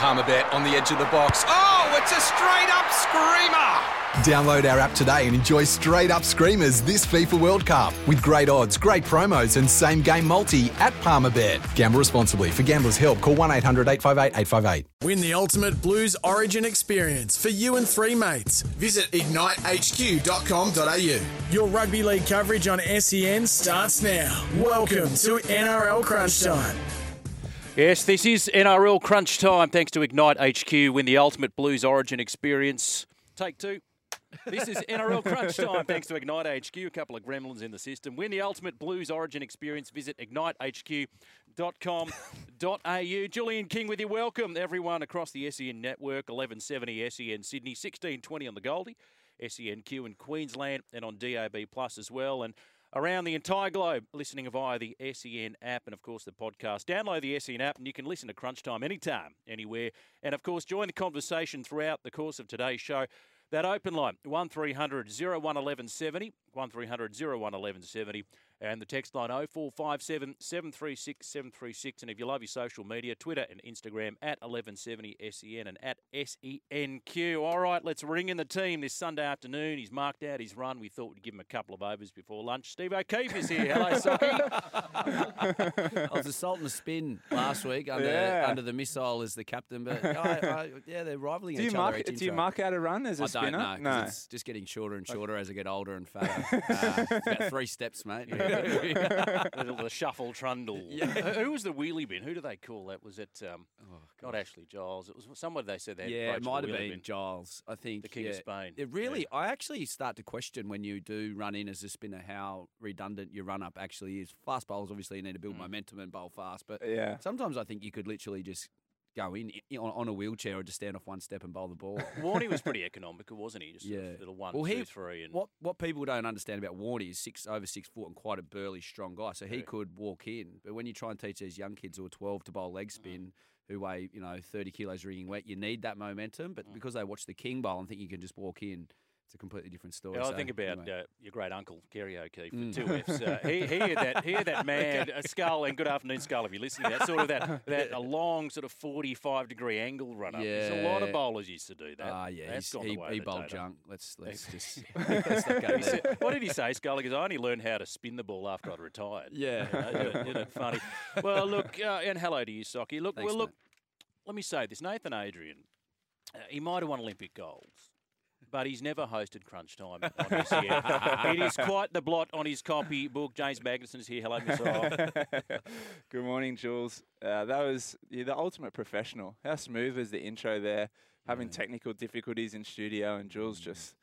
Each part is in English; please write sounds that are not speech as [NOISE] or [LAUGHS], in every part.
Palmerbet on the edge of the box. Oh, it's a straight up screamer! Download our app today and enjoy straight up screamers this FIFA World Cup with great odds, great promos, and same game multi at Palmerbet. Gamble responsibly. For gamblers' help, call 1 800 858 858. Win the ultimate Blues Origin experience for you and three mates. Visit ignitehq.com.au. Your rugby league coverage on SEN starts now. Welcome to NRL Crunch Time. Yes, this is NRL Crunch Time. Thanks to Ignite HQ, win the ultimate Blues Origin experience. Take two. This is NRL Crunch Time. Thanks to Ignite HQ, a couple of gremlins in the system. Win the ultimate Blues Origin experience. Visit ignitehq.com.au. Julian King with you. Welcome everyone across the SEN network. 1170 SEN Sydney, 1620 on the Goldie, SENQ in Queensland, and on DAB Plus as well. And around the entire globe, listening via the SEN app and, of course, the podcast. Download the SEN app and you can listen to Crunch Time anytime, anywhere. And, of course, join the conversation throughout the course of today's show. That open line, 1300 01 1170, 1300 01 1170, and the text line 0457 736 736. And if you love your social media, Twitter and Instagram at 1170 SEN and at SENQ. All right, let's ring in the team this Sunday afternoon. He's marked out his run. We thought we'd give him a couple of overs before lunch. Steve O'Keefe is here. Hello, Socky. [LAUGHS] I was assaulting the spin last week under Yeah. under the missile as the captain, but I, I, yeah, they're rivaling Do each mark? other. each Do you mark out a run as a I spinner? don't know. 'cause It's just getting shorter and shorter as I get older and fatter. [LAUGHS] uh, it's about three steps, mate. [LAUGHS] [LAUGHS] the, the shuffle trundle. Yeah. Who who was the wheelie bin? Who do they call that? Was it um, not Ashley Giles? It was somebody they said they had Oh, yeah, it might have been bin. Giles. I think The King yeah. of Spain. It really, I actually start to question when you do run in as a spinner how redundant your run up actually is. Fast bowls obviously you need to build Mm. momentum and bowl fast, but Yeah. sometimes I think you could literally just go in on, on a wheelchair or just stand off one step and bowl the ball. [LAUGHS] Warney was pretty economical, wasn't he? Just Yeah. of little one, Well, two, he- three, and What what people don't understand about Warney is six over six foot and quite a burly, strong guy. So he Yeah. could walk in. But when you try and teach these young kids who are twelve to bowl Mm. leg spin, who weigh you know thirty kilos wringing wet, you need that momentum. Mm. But because they watch the King bowl and think you can just walk in, it's a completely different story. Yeah, I So, think about anyway. uh, your great uncle Kerry O'Keeffe Mm. two Fs. Uh, he, he had that he had that [LAUGHS] man uh, skull and good afternoon skull if you're listening. That sort of that [LAUGHS] that a long sort of 45 degree angle run up. There's a lot of bowlers used to do that. Ah, yeah, That's gone he, the way he bowled junk. Let's let's [LAUGHS] just let's said- what did he say, Scully? Because I only learned how to spin the ball after I'd retired. Yeah. You know, isn't, it, isn't funny? Well, look, uh, and hello to you, Socky. Look, Thanks, well, look. mate. Let me say this: Nathan Adrian, uh, he might have won Olympic golds, but he's never hosted Crunch Time on SEN. it is quite the blot on his copy book. James Magnuson is here. Hello, Mr. [LAUGHS] Good morning, Jules. Uh, that was you're the ultimate professional. How smooth was the intro there? Having Yeah. technical difficulties in studio, and Jules just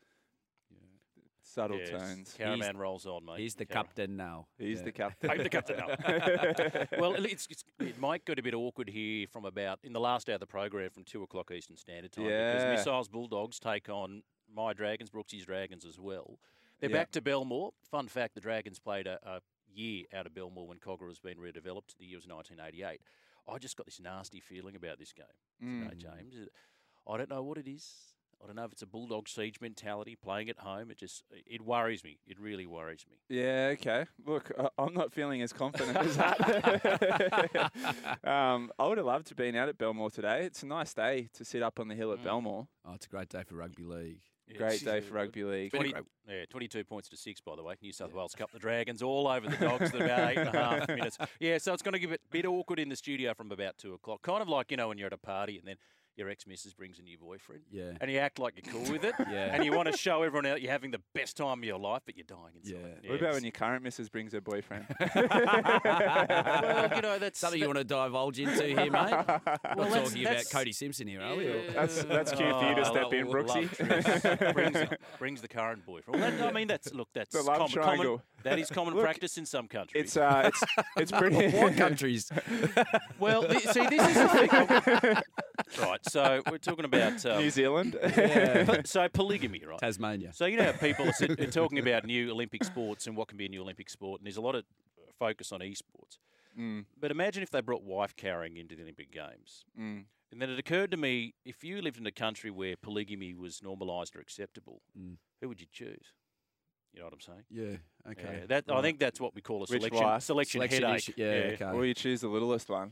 subtle Yes, tones. Caravan rolls on, mate. He's the Cara- captain now. He's Yeah. the captain. I'm the captain now. well, it's, it's, it might get a bit awkward here from about in the last hour of the program from two o'clock Eastern Standard Time Yeah. because Missiles Bulldogs take on my Dragons, Brooksy's Dragons as well. They're Yeah. back to Belmore. Fun fact: the Dragons played a, a year out of Belmore when Kogarah has been redeveloped. The year was 1988. I just got this nasty feeling about this game today, Mm. James. I don't know what it is. I don't know if it's a bulldog siege mentality playing at home. It just it worries me. It really worries me. Yeah, okay. Look, I- I'm not feeling as confident as that. [LAUGHS] um, I would have loved to have been out at Belmore today. It's a nice day to sit up on the hill at Mm. Belmore. Oh, it's a great day for rugby league. Great day for rugby league. 20, yeah, 22 points to six, by the way. New South Wales Cup. The Dragons all over the Dogs for about eight and a half [LAUGHS] minutes. Yeah, so it's going to give it a bit awkward in the studio from about two o'clock. Kind of like, you know, when you're at a party and then your ex-missus brings a new boyfriend. Yeah. And you act like you're cool with it. [LAUGHS] Yeah. And you want to show everyone out you're having the best time of your life, but you're dying inside. Yeah. What about when your current missus brings her boyfriend? [LAUGHS] Well, you know, that's... Something you want to divulge into here, mate? [LAUGHS] We're that's- talking about Cody Simpson here, are we? or- That's- that's cue for you to oh, step in, love Brooksy. brings, the, brings the current boyfriend. Well, that, I mean, that's look, that's The love common, triangle. common. That is common Look, practice in some countries. It's uh, it's [LAUGHS] it's pretty. what countries? [LAUGHS] Well, th- see, this is the thing. [LAUGHS] right, so we're talking about um, New Zealand. po- so polygamy, right? Tasmania. So you know how people are, sit, are talking about new Olympic sports and what can be a new Olympic sport, and there's a lot of focus on esports. Mm, But imagine if they brought wife carrying into the Olympic Games. mm. And then it occurred to me, if you lived in a country where polygamy was normalised or acceptable, Mm. who would you choose? You know what I'm saying? Yeah. Okay. Yeah, that I think that's what we call a selection wife? selection, Selection headache. issue, yeah, okay. Or you choose the littlest one.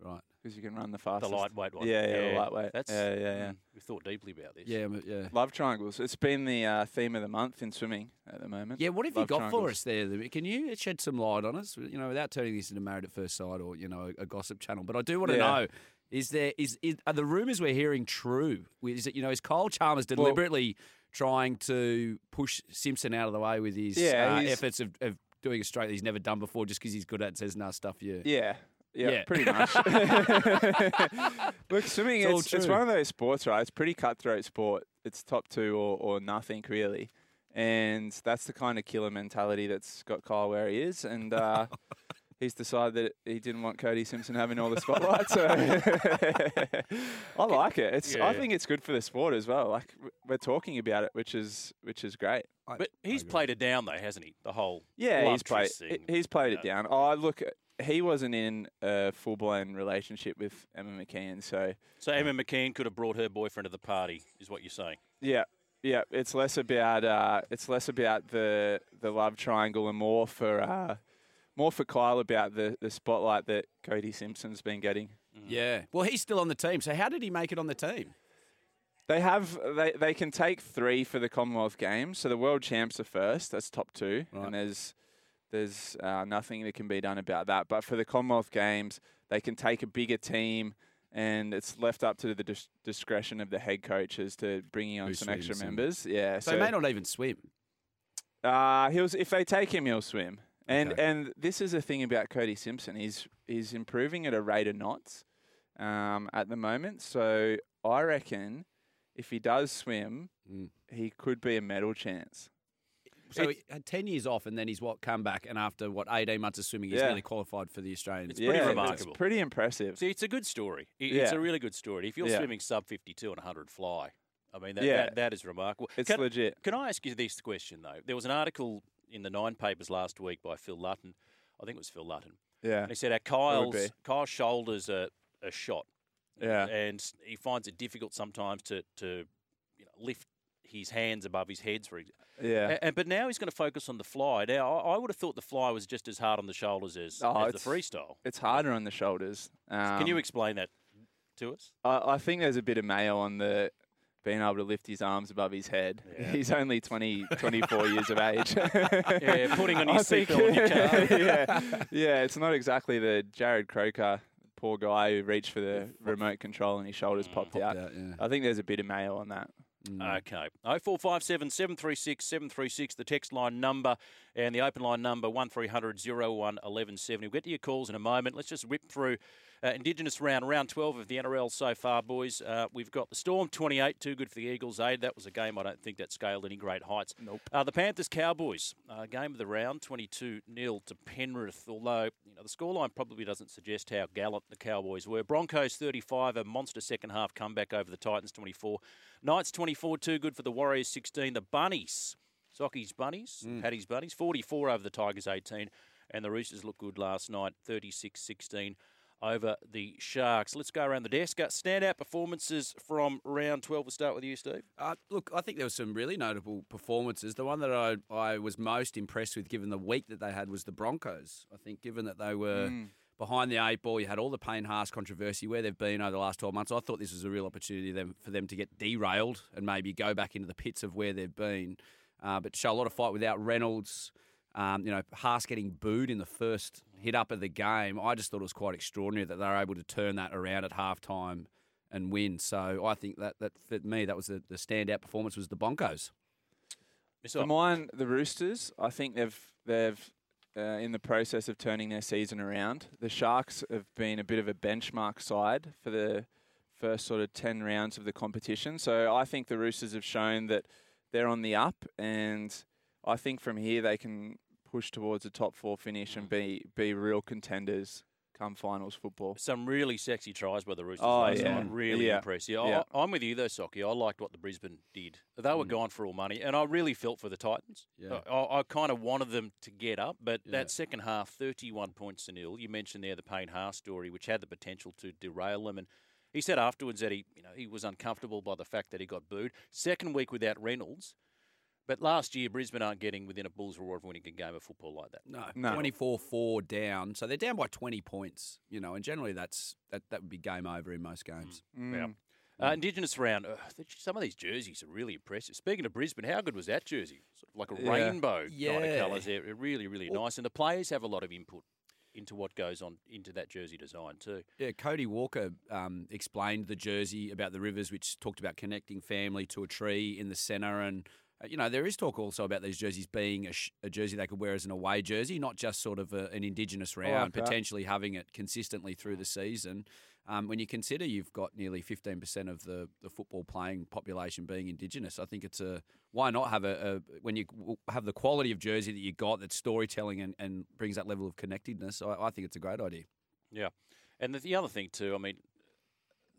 Right. because you can run the fastest. The fastest. lightweight one. Yeah, yeah, the lightweight. That's, yeah, yeah, yeah. mm, we thought deeply about this. Yeah, yeah. Love triangles. It's been the uh, theme of the month in swimming at the moment. Yeah, what have you Love got for us there? Can you shed some light on us? You know, without turning this into Married at First Sight or you know a, a gossip channel. But I do want to Yeah. know: is there is, is are the rumours we're hearing true? Is it you know is Kyle Chalmers Well- deliberately trying to push Simpson out of the way with his Yeah, uh, efforts of, of doing a straight that he's never done before, just because he's good at it, says nah stuff you. Yeah. Yeah, Yeah. pretty [LAUGHS] much. [LAUGHS] Look, swimming, It's it's, it's one of those sports, right? It's pretty cutthroat sport. It's top two or, or nothing, really. And that's the kind of killer mentality that's got Kyle where he is. And uh, [LAUGHS] he's decided that he didn't want Cody Simpson having all the spotlight. So [LAUGHS] I like it. It's I Yeah. think it's good for the sport as well. Like we're talking about it, which is which is great. But he's played it down though, hasn't he? The whole Yeah, he's played. thing, He's played you it know. down. Oh, look, he wasn't in a full blown relationship with Emma McKeon, so So Emma McKeon could have brought her boyfriend to the party, is what you're saying. yeah, yeah. It's less about uh, it's less about the the love triangle and more for uh, more for Kyle about the the spotlight that Cody Simpson's been getting. Yeah. Well, he's still on the team. So how did he make it on the team? They have they they can take three for the Commonwealth Games. So the world champs are first. That's top two, Right. and there's there's uh, nothing that can be done about that. But for the Commonwealth Games, they can take a bigger team, and it's left up to the dis- discretion of the head coaches to bringing on Who some extra members. Yeah, So, he may not even swim. uh, he'll if they take him, he'll swim. And Okay. and this is the thing about Cody Simpson. He's he's improving at a rate of knots um, at the moment. So I reckon if he does swim, Mm. he could be a medal chance. So It's- he had ten years off, and then he's what come back, and after what eighteen months of swimming, he's Yeah. nearly qualified for the Australian. It's pretty remarkable. It's pretty impressive. See, it's a good story. I- It's Yeah. a really good story. If you're Yeah. swimming sub 52 and 100 fly, I mean, that, Yeah. that, that is remarkable. It's can, legit. can I ask you this question, though? There was an article in the Nine Papers last week by Phil Lutton. I think it was Phil Lutton. Yeah. And he said our Kyle's, shoulders are, are shot. Yeah. And he finds it difficult sometimes to, to you know, lift his hands above his head, for example. Yeah. And, but now he's going to focus on the fly. Now, I, I would have thought the fly was just as hard on the shoulders as, Oh, as the freestyle. It's harder on the shoulders. Um, Can you explain that to us? I, I think there's a bit of mayo on the being able to lift his arms above his head. Yeah. He's only 20, 24 [LAUGHS] years of age. Yeah, putting on [LAUGHS] his seatbelt in your [LAUGHS] car. yeah, yeah, it's not exactly the Jarrod Croker, poor guy who reached for the remote control and his shoulders Mm. popped Popped out. out, yeah. I think there's a bit of mayo on that. Mm. Okay. 0457 736 736, the text line number, and the open line number 1300 01 1170. We'll get to your calls in a moment. Let's just whip through uh, Indigenous round, round 12 of the NRL so far, boys. Uh, we've got the Storm 28, too good for the Eagles. Aid. That was a game I don't think that scaled any great heights. Nope. Uh, the Panthers Cowboys, uh, game of the round, 22 0 to Penrith. Although you know the scoreline probably doesn't suggest how gallant the Cowboys were. Broncos 35, a monster second half comeback over the Titans 24. Knights 24, too good for the Warriors 16. The Bunnies, Socky's Bunnies, Paddy's Bunnies 44 over the Tigers 18, and the Roosters looked good last night 36 16 over the Sharks. Let's go around the desk. Uh, standout performances from round 12. We'll start with you, Steve. Uh, look, I think there were some really notable performances. The one that I, I was most impressed with, given the week that they had, was the Broncos. I think, given that they were Mm. behind the eight ball, you had all the Payne Haas controversy where they've been over the last 12 months. I thought this was a real opportunity for them to get derailed and maybe go back into the pits of where they've been. Uh, but show a lot of fight without Reynolds. Um, you know, Haas getting booed in the first hit up of the game. I just thought it was quite extraordinary that they were able to turn that around at halftime and win. So I think that, that for me, that was the, the standout performance was the Broncos. For mine, the Roosters, I think they've they've uh, in the process of turning their season around. The Sharks have been a bit of a benchmark side for the first sort of ten rounds of the competition. So I think the Roosters have shown that they're on the up, and I think from here they can push towards a top four finish and be be real contenders come finals football. Some really sexy tries by the Roosters Oh, last yeah. night. Really Yeah. impressive. Yeah. I, I'm with you though, Socky. I liked what the Brisbane did. They were Mm. gone for all money, and I really felt for the Titans. Yeah. I, I, I kind of wanted them to get up, but Yeah. that second half, 31 points to nil. You mentioned there the Payne Haas story, which had the potential to derail them, and he said afterwards that he, you know, he was uncomfortable by the fact that he got booed. Second week without Reynolds. But last year, Brisbane aren't getting within a Bulls reward of winning a game of football like that. No, No. 24-4 down. So they're down by 20 points, you know, and generally that's that, that would be game over in most games. Yeah. Mm. Uh, Indigenous round. Uh, some of these jerseys are really impressive. Speaking of Brisbane, how good was that jersey? Sort of like a Yeah. rainbow kind of colours there. They're Really, really nice. And the players have a lot of input into what goes on into that jersey design too. Yeah, Cody Walker um, explained the jersey about the rivers, which talked about connecting family to a tree in the centre. And, you know, there is talk also about these jerseys being a, sh- a jersey they could wear as an away jersey, not just sort of a, an Indigenous round, that. potentially having it consistently through the season. Um, when you consider you've got nearly 15% of the, the football playing population being Indigenous, I think it's a why not have a, a when you have the quality of jersey that you got that's storytelling and, and brings that level of connectedness. I, I think it's a great idea. Yeah, and the, the other thing too, I mean,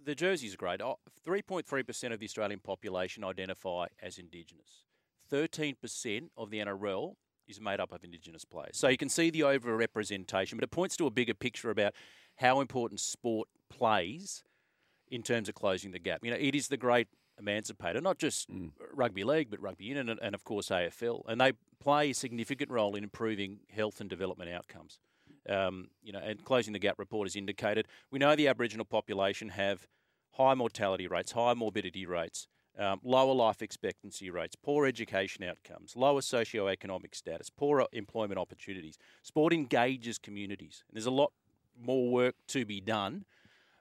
the jerseys are great. 3.3% of the Australian population identify as Indigenous. Thirteen percent of the NRL is made up of Indigenous players. So you can see the overrepresentation, but it points to a bigger picture about how important sport plays in terms of closing the gap. You know, it is the great emancipator, not just rugby league, but rugby union and, and of course AFL, and they play a significant role in improving health and development outcomes um, you know, and closing the gap report has indicated we know the Aboriginal population have high mortality rates, high morbidity rates, um, lower life expectancy rates, poor education outcomes, lower socioeconomic status, poorer employment opportunities. Sport engages communities, and there's a lot more work to be done,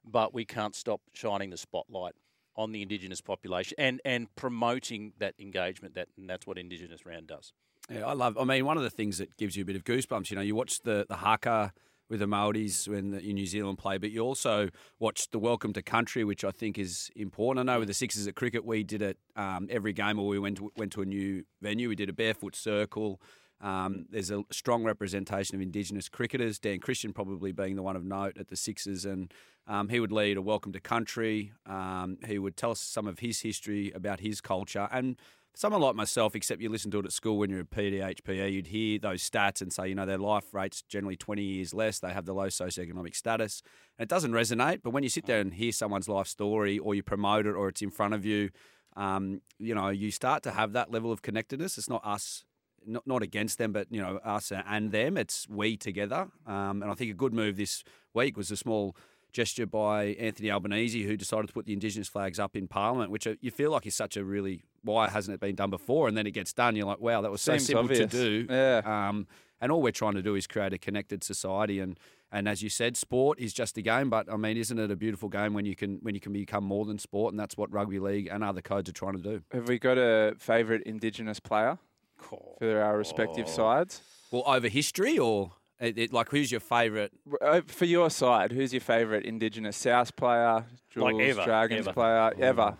but we can't stop shining the spotlight on the Indigenous population and and promoting that engagement. That and that's what Indigenous Round does. Yeah, I love. I mean, one of the things that gives you a bit of goosebumps, you know, you watch the the haka with the Maoris when the, in New Zealand play, but you also watch the Welcome to Country, which I think is important. I know with the Sixers at cricket, we did it um, every game, or we went to, went to a new venue. We did a barefoot circle. Um, there's a strong representation of Indigenous cricketers. Dan Christian probably being the one of note at the Sixers, and um, he would lead a Welcome to Country. Um, he would tell us some of his history about his culture and someone like myself, except you listen to it at school when you're a PDHPE, you'd hear those stats and say, you know, their life rate's generally 20 years less. They have the low socioeconomic status. And it doesn't resonate. But when you sit there and hear someone's life story or you promote it or it's in front of you, um, you know, you start to have that level of connectedness. It's not us. Not, not against them, but you know us and them. It's we together, um, and I think a good move this week was a small gesture by Anthony Albanese, who decided to put the Indigenous flags up in Parliament, which uh, you feel like is such a really why hasn't it been done before? And then it gets done, you're like, wow, that was so simple obvious. to do. Yeah. Um, and all we're trying to do is create a connected society. And and as you said, sport is just a game, but I mean, isn't it a beautiful game when you can when you can become more than sport? And that's what rugby league and other codes are trying to do. Have we got a favourite Indigenous player for our respective sides? Well, over history or it, it- like who's your favourite? Uh, For your side, who's your favourite Indigenous South player, Jules, Like ever, Dragons ever. player, ever?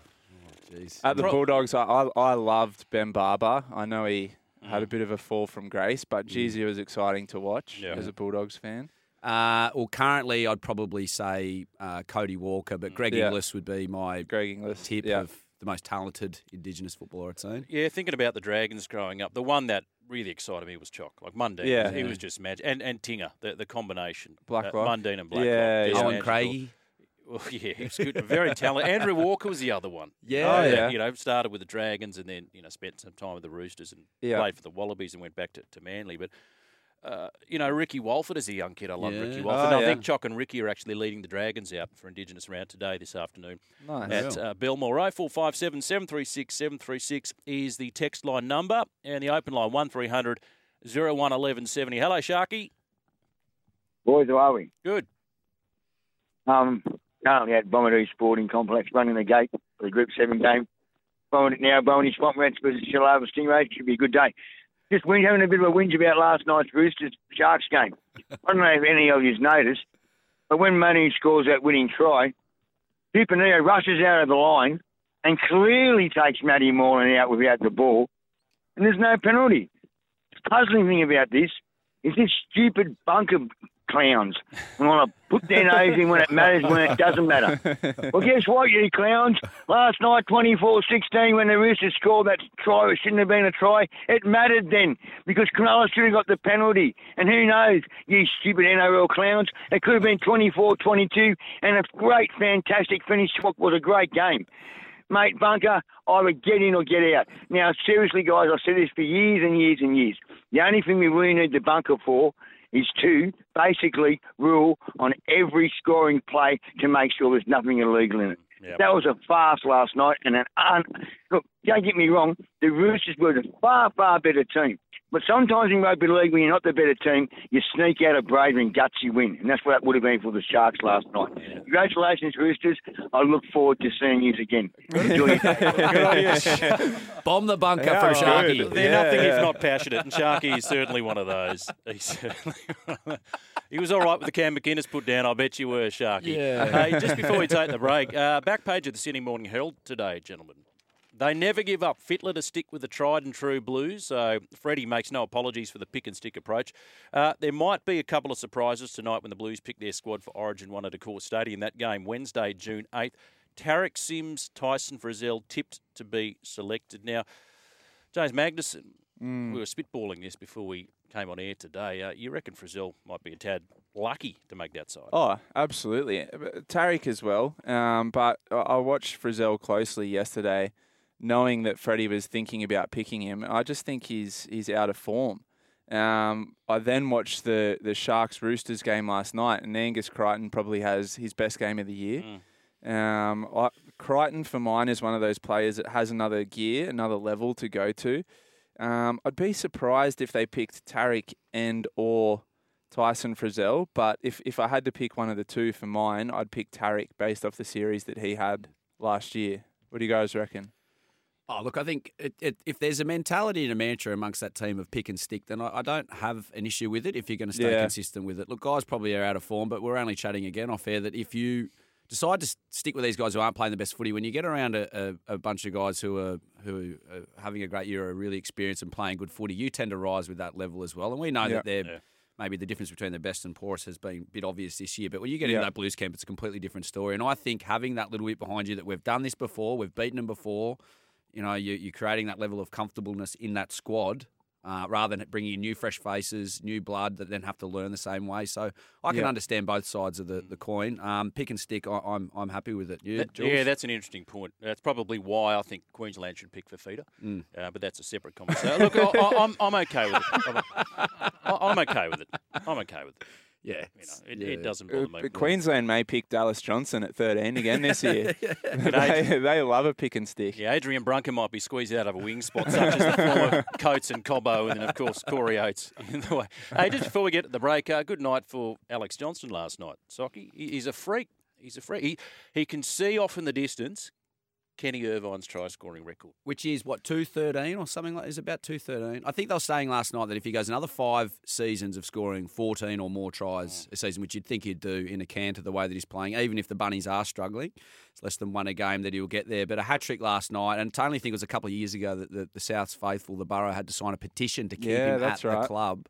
Jeez. At the Pro- Bulldogs, I, I, I loved Ben Barba. I know he Mm. had a bit of a fall from grace, but geez, he was exciting to watch Yeah. as a Bulldogs fan. Uh, well, currently, I'd probably say uh, Cody Walker, but Greg Yeah. Inglis would be my Greg Inglis. tip yeah. of the most talented Indigenous footballer I'd seen. Yeah, thinking about the Dragons growing up, the one that really excited me was Choc. Like Mundine, Yeah. he was just magic, and and Tinger, the the combination, Blacklock. uh, Mundine and Blacklock. Yeah, just yeah. Owen. Craigie. Well, [LAUGHS] yeah, he was good, very talented. Andrew Walker was the other one. Yeah. Oh, that, yeah. You know, started with the Dragons and then you know spent some time with the Roosters and Yeah. played for the Wallabies and went back to, to Manly. But uh, you know, Ricky Walford is a young kid, I love Yeah. Ricky Oh, Walford. And I think Choc and Ricky are actually leading the Dragons out for Indigenous round today this afternoon Nice. at uh, Belmore. 0457 736 736 is the text line number and the open line 1300 01 1170. Hello, Sharky. Boys, how are we? Good. Um, currently at Bomaderry Sporting Complex, running the gate for the Group 7 game. Bowen now, Bowen Swamp Rats versus Shellharbour Stingrays. Should be a good day. Just whinge, having a bit of a whinge about last night's Roosters Sharks game. I don't know if any of you's noticed, but when Manu scores that winning try, Tupouniua rushes out of the line and clearly takes Matty Moylan out without the ball, and there's no penalty. The puzzling thing about this is this stupid bunker clowns We want to put their nose in when it matters, when it doesn't matter. Well, guess what, you clowns? Last night, 24-16, when the Roosters scored that try, it shouldn't have been a try. It mattered then because Cronulla should have got the penalty. And who knows, you stupid NRL clowns, it could have been 24-22 and a great, fantastic finish. What was a great game. mate, bunker, either get in or get out. Now, seriously, guys, I've said this for years and years and years. The only thing we really need the bunker for is to basically rule on every scoring play to make sure there's nothing illegal in it. Yep. That was a farce last night, and an un- look. Don't get me wrong. The Roosters were the far, far better team. But sometimes in rugby league, when you're not the better team, you sneak out of bravery and guts, you win, and that's what that would have been for the Sharks last night. Congratulations, Roosters. I look forward to seeing you again. Enjoy. [LAUGHS] Bomb the bunker Yeah, from good. Sharky. They're Yeah, nothing yeah. if not passionate, and Sharky is certainly one of those. He's certainly [LAUGHS] he was all right with the Cam McInnes put down. I bet you were, Sharky. Yeah. Hey, just before we take the break, uh, back page of the Sydney Morning Herald today, gentlemen. They never give up. Fittler to stick with the tried and true Blues. So Freddie makes no apologies for the pick and stick approach. Uh, there might be a couple of surprises tonight when the Blues pick their squad for Origin one at Accor Stadium. That game Wednesday, June eighth. Tariq Sims, Tyson Frizzell tipped to be selected. Now, James Magnuson, Mm. we were spitballing this before we came on air today. Uh, you reckon Frizzell might be a tad lucky to make that side? Oh, absolutely. Tariq as well. Um, but I I watched Frizzell closely yesterday, knowing that Freddie was thinking about picking him. I just think he's he's out of form. Um, I then watched the, the Sharks Roosters game last night, and Angus Crichton probably has his best game of the year. Um, I, Crichton, for mine, is one of those players that has another gear, another level to go to. Um, I'd be surprised if they picked Tariq and or Tyson Frizzell, but if, if I had to pick one of the two for mine, I'd pick Tariq based off the series that he had last year. What do you guys reckon? Oh, look, I think it, it, if there's a mentality and a mantra amongst that team of pick and stick, then I, I don't have an issue with it if you're going to stay Yeah. consistent with it. Look, guys probably are out of form, but we're only chatting again off air that if you decide to stick with these guys who aren't playing the best footy, when you get around a, a, a bunch of guys who are who are uh, having a great year, are really experienced and playing good footy, you tend to rise with that level as well. And we know Yeah. that they're Yeah. maybe the difference between the best and poorest has been a bit obvious this year. But when you get Yeah. into that Blues camp, it's a completely different story. And I think having that little bit behind you that we've done this before, we've beaten them before, you know, you, you're creating that level of comfortableness in that squad. Uh, rather than bringing in new fresh faces, new blood that then have to learn the same way, so I can Yeah. understand both sides of the, the coin. Um, pick and stick, I, I'm I'm happy with it. You, That- yeah, that's an interesting point. That's probably why I think Queensland should pick Fifita, Mm. uh, but that's a separate conversation. Look, I, I, I'm, I'm okay with it. I'm, [LAUGHS] I'm okay with it. I'm okay with it. Yeah, You know, it, yeah. it doesn't Uh, bother me. Queensland may pick Dallas Johnson at 13 again this year. [LAUGHS] [LAUGHS] They, they love a pick and stick. Yeah, Adrian Brunker might be squeezed out of a wing spot, such as the form of [LAUGHS] Coates and Cobbo, and then, of course, Corey Oates in the way. Hey, just before we get to the break, uh, good night for Alex Johnston last night. Socky, he- he's a freak. He's a freak. He, he can see off in the distance Kenny Irvine's try scoring record. which is what two thirteen or something like is about two thirteen. I think they were saying last night that if he goes another five seasons of scoring fourteen or more tries a season, which you'd think he'd do in a canter the way that he's playing, even if the bunnies are struggling, it's less than one a game that he'll get there. But a hat trick last night, and I only think it was a couple of years ago that the, the South's faithful, the borough, had to sign a petition to keep Yeah, him at the club.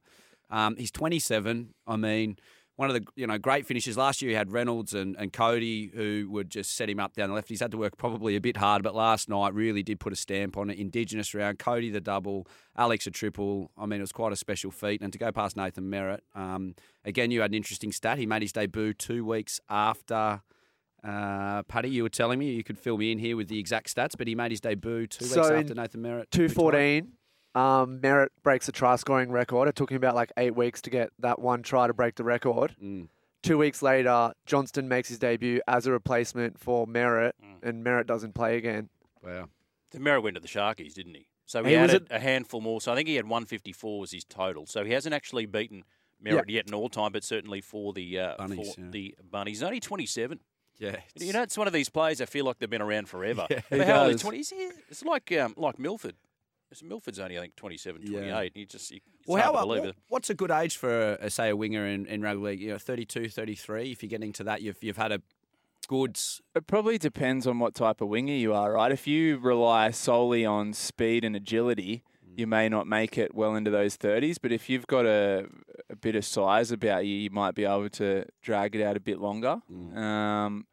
Um, he's twenty seven. I mean. One of the you know great finishes last year. He had Reynolds and, and Cody who would just set him up down the left. He's had to work probably a bit hard, but last night really did put a stamp on it. Indigenous round, Cody the double, Alex a triple. I mean, it was quite a special feat. And to go past Nathan Merritt, um, again, you had an interesting stat. He made his debut two weeks after. Uh, Paddy, you were telling me you could fill me in here with the exact stats, but he made his debut two So weeks after Nathan Merritt. Two retired. fourteen. Um, Merritt breaks a try scoring record. It took him about like eight weeks to get that one try to break the record. Mm. Two weeks later, Johnston makes his debut as a replacement for Merritt, Mm. and Merritt doesn't play again. Wow. The Merritt went to the Sharkies, didn't he? So he, He was added a handful more. So I think he had 154 was his total. So he hasn't actually beaten Merritt yet in all time, but certainly for the uh, Bunnies, for yeah. the Bunnies. He's only 27. Yeah. You know, it's one of these players. I feel like they've been around forever. Yeah, but he how old is does. 20? Is he- It's like um, like Milford. It's- Milford's only I think 27, Yeah. 28. You just you, it's Well, hard how, to believe what- it. what's a good age for, uh, say, a winger in, in rugby league? You know, 32, 33. If you're getting to that, you've, you've had a good. It probably depends on what type of winger you are, right? If you rely solely on speed and agility, you may not make it well into those 30s. But if you've got a, a bit of size about you, you might be able to drag it out a bit longer. Um,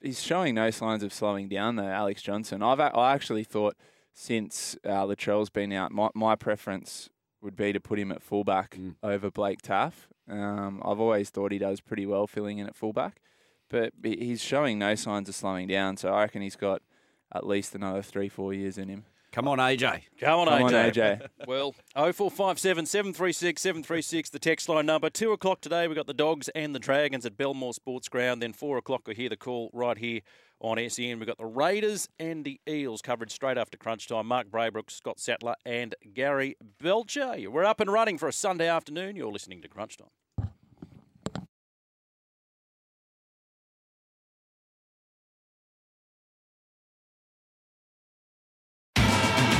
he's showing no signs of slowing down, though, Alex Johnston. I've a- I actually thought since uh, Latrell's been out, my, my preference would be to put him at fullback Mm. over Blake Taaffe. Um, I've always thought he does pretty well filling in at fullback but he's showing no signs of slowing down. So I reckon he's got at least another three, four years in him. Come on, AJ. Come on, Come on, AJ. AJ. [LAUGHS] Well, 0457 736 736, the text line number. Two o'clock today, we've got the Dogs and the Dragons at Belmore Sports Ground. Then four o'clock, we'll hear the call right here on SEN. We've got the Raiders and the Eels coverage straight after crunch time. Mark Braybrook, Scott Sattler, and Gary Belcher. We're up and running for a Sunday afternoon. You're listening to Crunch Time.